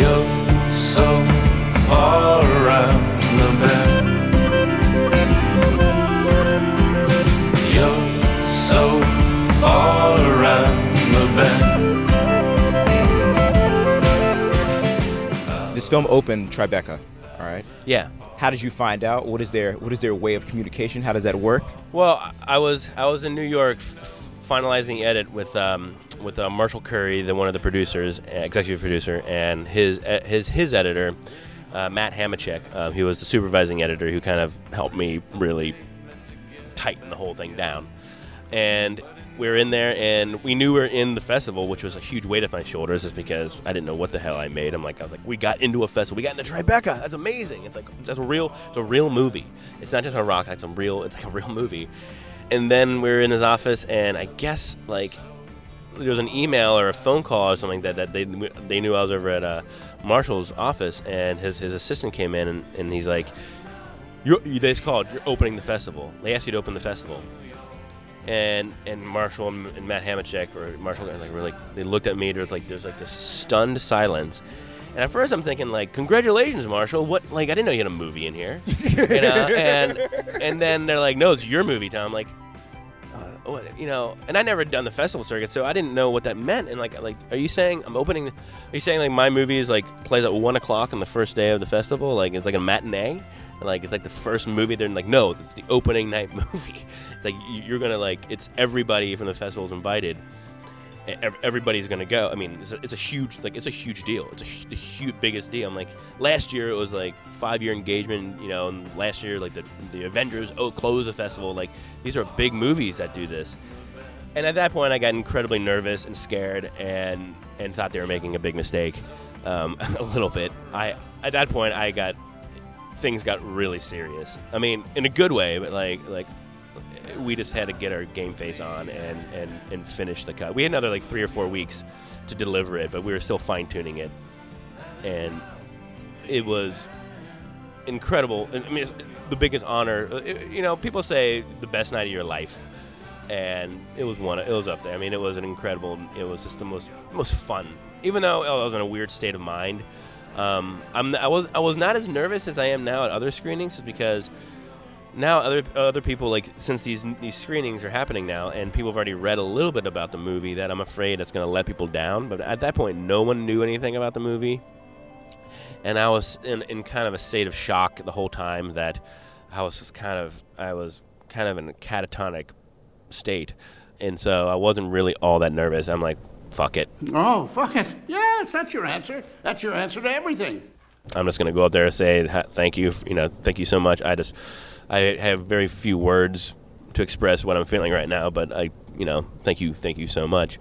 You're so far around the bend. This film opened Tribeca, all right? Yeah. How did you find out? What is their What is their way of communication? How does that work? Well, I- was I was in New York f- finalizing the edit with um, with uh, Marshall Curry, the one of the producers, uh, executive producer, and his uh, his his editor, uh, Matt Hamachek, uh, who was the supervising editor, who kind of helped me really tighten the whole thing down. And we were in there, and we knew we were in the festival, which was a huge weight off my shoulders, just because I didn't know what the hell I made. I'm like, I was like, we got into a festival, we got into Tribeca. That's amazing. It's like it's a real, it's a real movie. It's not just a rock. It's a real, it's like a real movie. And then we were in his office, and I guess like there was an email or a phone call or something that, that they they knew I was over at uh, Marshall's office, and his his assistant came in, and, and he's like, you you they called. You're opening the festival. They asked you to open the festival. And and Marshall and, and Matt Hamachek or Marshall like were like they looked at me. There's like there's like this stunned silence. And at first I'm thinking like, congratulations, Marshall. What like I didn't know you had a movie in here. you know? And and then they're like, no, it's your movie, Tom. Like, uh, what you know? And I never done the festival circuit, so I didn't know what that meant. And like like, are you saying I'm opening? Are you saying like my movie is like plays at one o'clock on the first day of the festival? Like it's like a matinee. And, like it's like the first movie. They're like, no, it's the opening night movie. like you- you're gonna like it's everybody from the festival is invited. Everybody's gonna go. I mean, it's a, it's a huge like it's a huge deal. It's a the huge biggest deal. I'm like last year it was like five year engagement. You know, and last year like the the Avengers oh close the festival. Like these are big movies that do this. And at that point, I got incredibly nervous and scared, and and thought they were making a big mistake, um, a little bit. I at that point, I got things got really serious. I mean, in a good way, but like like we just had to get our game face on and and and finish the cut. We had another like three or four weeks to deliver it, but we were still fine tuning it, and it was incredible. I mean, the biggest honor. Uh, You know, people say the best night of your life, and it was one. It was up there. I mean, it was an incredible. It was just the most most fun. Even though I was in a weird state of mind, um, I'm I was I was not as nervous as I am now at other screenings, just because now other other people like since these these screenings are happening now and people have already read a little bit about the movie that I'm afraid it's going to let people down. But at that point, no one knew anything about the movie, and I was in in kind of a state of shock the whole time that I was just kind of I was kind of in a catatonic state, and so I wasn't really all that nervous. I'm like, fuck it. Oh, fuck it. Yes, that's your answer. That's your answer to everything. I'm just gonna go up there and say thank you, you know, thank you so much. I just, I have very few words to express what I'm feeling right now, but I, you know, thank you, thank you so much.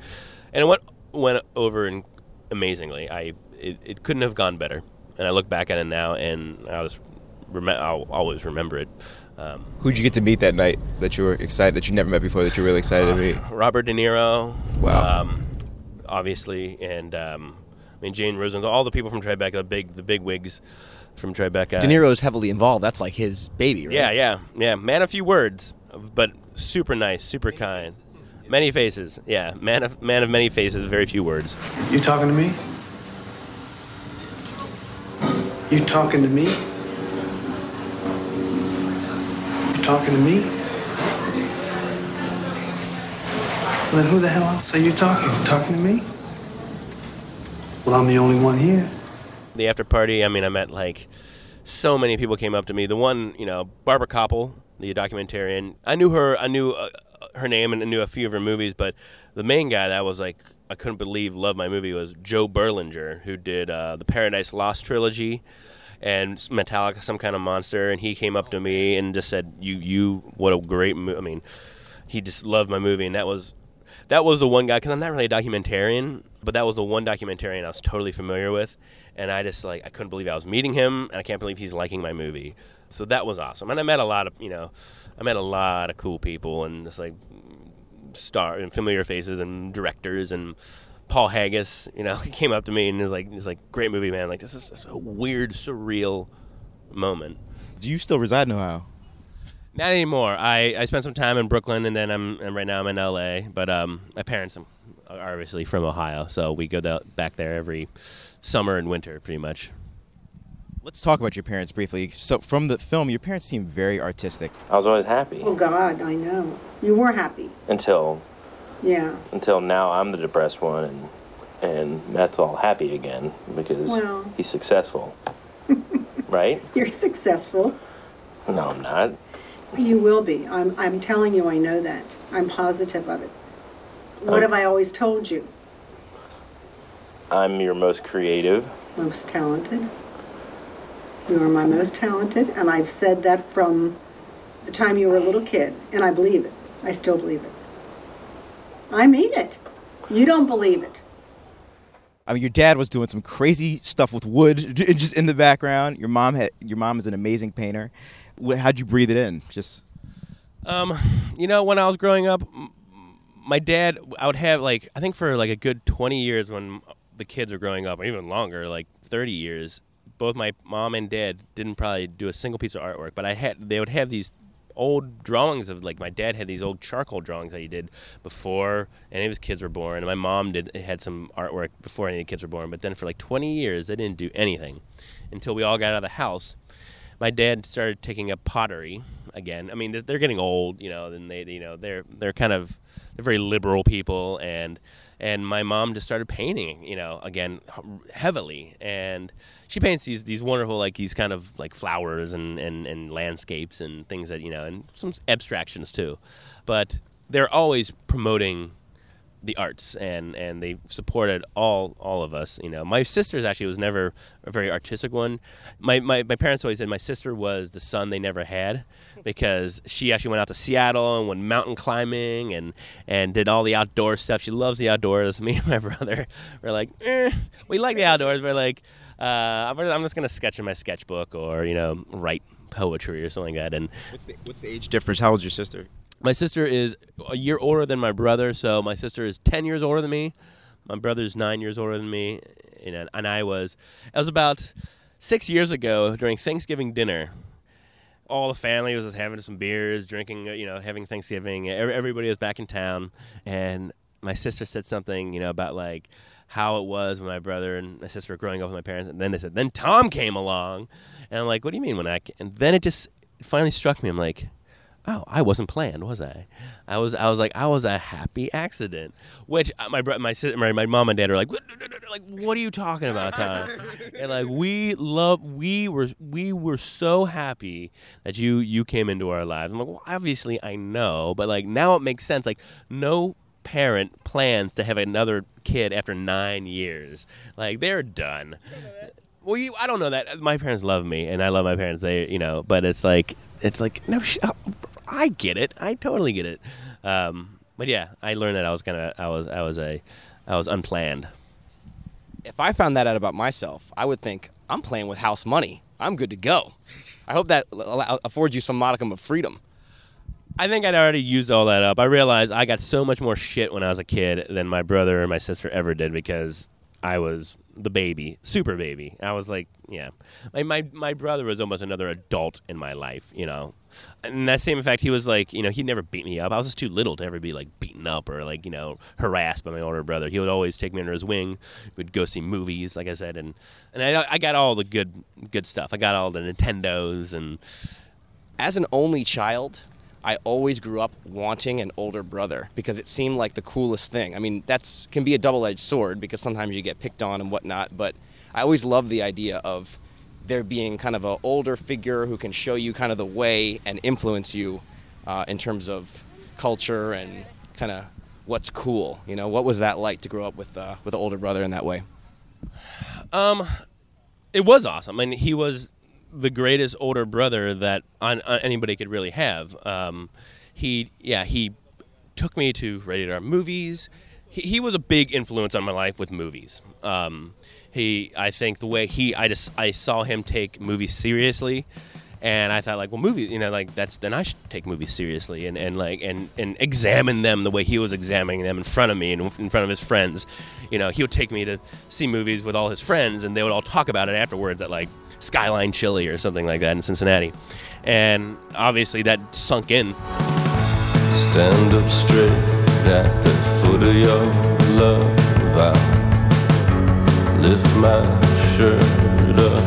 And it went went over and amazingly. I it, it couldn't have gone better. And I look back at it now, and I was, rem- I'll always remember it. Um, Who'd you get to meet that night that you were excited that you never met before that you're really excited to meet? Robert De Niro. Wow. Um, obviously, and um, I mean Jane Rosenthal, all the people from Tribeca, the big the big wigs from Tribeca. De Niro's heavily involved. That's like his baby, right? Yeah, yeah, yeah. Man, a few words, but super nice, super kind. Many faces. Yeah, man of man of many faces, very few words. You talking to me? You talking to me? You talking to me? Well, then who the hell else are you talking? You talking to me? Well, I'm the only one here. The after party. I mean, I met like so many people came up to me. The one, you know, Barbara Kopple, the documentarian. I knew her. I knew uh, her name and I knew a few of her movies, but the main guy that was like I couldn't believe loved my movie was Joe Berlinger, who did uh, the Paradise Lost trilogy and Metallica, some kind of monster, and he came up to me and just said, "You, you, what a great movie." I mean, he just loved my movie, and that was that was the one guy because I'm not really a documentarian, but that was the one documentarian I was totally familiar with, and I just like I couldn't believe I was meeting him, and I can't believe he's liking my movie. So that was awesome, and I met a lot of you know, I met a lot of cool people, and just like star and familiar faces and directors and Paul Haggis, you know, came up to me and was like, he's like, great movie, man. Like this is a weird, surreal moment. Do you still reside in Ohio? Not anymore. I, I spent some time in Brooklyn and then I'm and right now I'm in LA. But um, my parents are obviously from Ohio, so we go th- back there every summer and winter, pretty much. Let's talk about your parents briefly. So, from the film, your parents seem very artistic. I was always happy Oh God, I know. You were happy. until Yeah. until now. I'm the depressed one, and and Matt's all happy again because Well. he's successful, right? You're successful. No, I'm not. You will be. I'm, I'm telling you, I know that. I'm positive of it. What Um, have I always told you? I'm your most creative. Most talented. You are my most talented, and I've said that from the time you were a little kid, and I believe it. I still believe it. I mean it. You don't believe it. I mean, your dad was doing some crazy stuff with wood just in the background. Your mom had your mom is an amazing painter. How'd you breathe it in? Just Um, you know, when I was growing up, my dad, I would have like, I think for like a good 20 years when the kids were growing up, or even longer, like 30 years, both my mom and dad didn't probably do a single piece of artwork, but I had, they would have these old drawings of like my dad had these old charcoal drawings that he did before any of his kids were born and my mom did had some artwork before any of the kids were born but then for like 20 years they didn't do anything until we all got out of the house my dad started taking up pottery again. I mean, they're- getting old, you know, and they, you know, they're they're kind of they're very liberal people, and and my mom just started painting, you know, again heavily, and she paints these these wonderful like these kind of like flowers and and and landscapes and things that you know, and some abstractions too, but they're always promoting the arts and and they supported all all of us you know. My sister's actually was never a very artistic one. My, my my parents always said my sister was the son they never had because she actually went out to Seattle and went mountain climbing and and did all the outdoor stuff. She loves the outdoors. Me and my brother were like eh, we like the outdoors. We're like uh, I'm I'm just gonna sketch in my sketchbook or you know write poetry or something like that. And what's the what's the age difference? How old's your sister? My sister is a year older than my brother, so my sister is ten years older than me. My brother's nine years older than me, and, and I was. It was about six years ago during Thanksgiving dinner. All the family was just having some beers, drinking, you know, having Thanksgiving. Everybody was back in town, and my sister said something, you know, about like how it was when my brother and my sister were growing up with my parents, and then they said, then Tom came along, and I'm like, what do you mean when I? ca-" And then it just finally struck me. I'm like, oh, I wasn't planned, was I? I was, I was like, I was a happy accident. Which uh, my my my, my mom and dad are like, what, like, what are you talking about, Tom? and like, we love, we were, we were so happy that you you came into our lives. I'm like, well, obviously I know, but like now it makes sense. Like, no parent plans to have another kid after nine years. Like, they're done. Well, you, I don't know that. My parents love me, and I love my parents. They, you know, but it's like, it's like, no, sh- I get it. I totally get it. Um, but yeah, I learned that I was gonna, I was, I was a, I was unplanned. If I found that out about myself, I would think I'm playing with house money. I'm good to go. I hope that affords you some modicum of freedom. I think I'd already used all that up. I realized I got so much more shit when I was a kid than my brother or my sister ever did because I was the baby, super baby. I was like, yeah. My, my my brother was almost another adult in my life, you know. And that same fact, he was like, you know, he never beat me up. I was just too little to ever be like beaten up or like, you know, harassed by my older brother. He would always take me under his wing. We'd go see movies, like I said, and and I I got all the good good stuff. I got all the Nintendos and As an only child, I always grew up wanting an older brother because it seemed like the coolest thing. I mean, that's can be a double-edged sword because sometimes you get picked on and whatnot. But I always loved the idea of there being kind of an older figure who can show you kind of the way and influence you uh, in terms of culture and kind of what's cool. You know, what was that like to grow up with uh, with an older brother in that way? Um, it was awesome. I mean, he was the greatest older brother that on, on anybody could really have. Um, he, yeah, he took me to rated R movies. He, he was a big influence on my life with movies. Um, he, I think the way he, I just, I saw him take movies seriously. And I thought, like, well, movies, you know, like that's then I should take movies seriously and, and like and, and examine them the way he was examining them in front of me and in front of his friends. You know, he would take me to see movies with all his friends, and they would all talk about it afterwards at like Skyline Chili or something like that in Cincinnati. And obviously that sunk in. Stand up straight at the foot of your love. I lift my shirt up.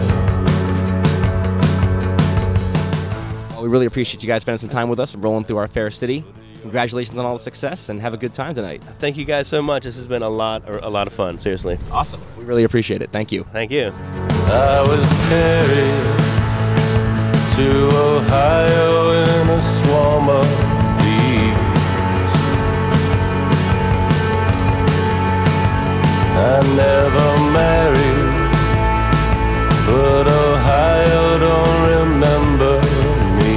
Well, we really appreciate you guys spending some time with us and rolling through our fair city. Congratulations on all the success and have a good time tonight. Thank you guys so much. This has been a lot, a lot of fun. Seriously. Awesome. We really appreciate it. Thank you. Thank you. I was carried to Ohio in a swarm of Never married, but Ohio don't remember me.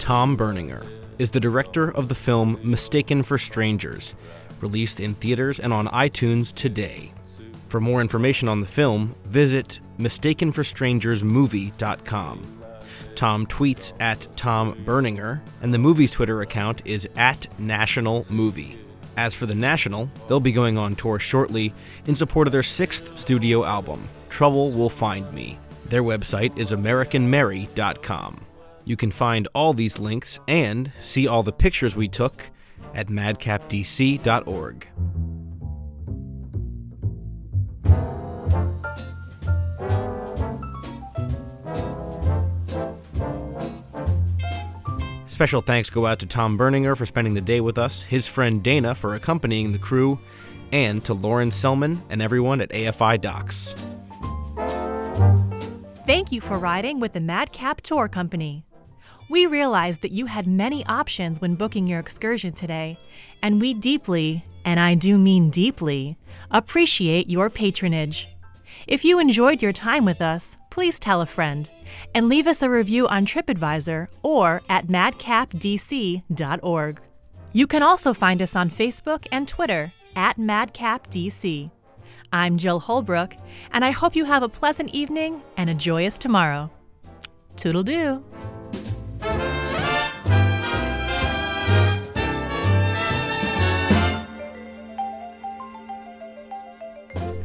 Tom Berninger is the director of the film Mistaken for Strangers, released in theaters and on iTunes today. For more information on the film, visit mistakenforstrangersmovie.com. Tom tweets at Tom Berninger, and the movie's Twitter account is at National Movie. As for The National, they'll be going on tour shortly in support of their sixth studio album, Trouble Will Find Me. Their website is AmericanMary.com. You can find all these links and see all the pictures we took at madcapdc.org. Special thanks go out to Tom Berninger for spending the day with us, his friend Dana for accompanying the crew, and to Lauren Selman and everyone at AFI Docs. Thank you for riding with the Madcap Tour Company. We realize that you had many options when booking your excursion today, and we deeply, and I do mean deeply, appreciate your patronage. If you enjoyed your time with us, please tell a friend and leave us a review on TripAdvisor or at madcapdc.org. You can also find us on Facebook and Twitter at madcapdc. I'm Jill Holbrook, and I hope you have a pleasant evening and a joyous tomorrow. Toodle doo.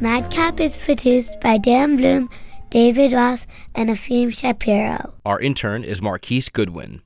Madcap is produced by Dan Bloom, David Ross, and Afim Shapiro. Our intern is Marquise Goodwin.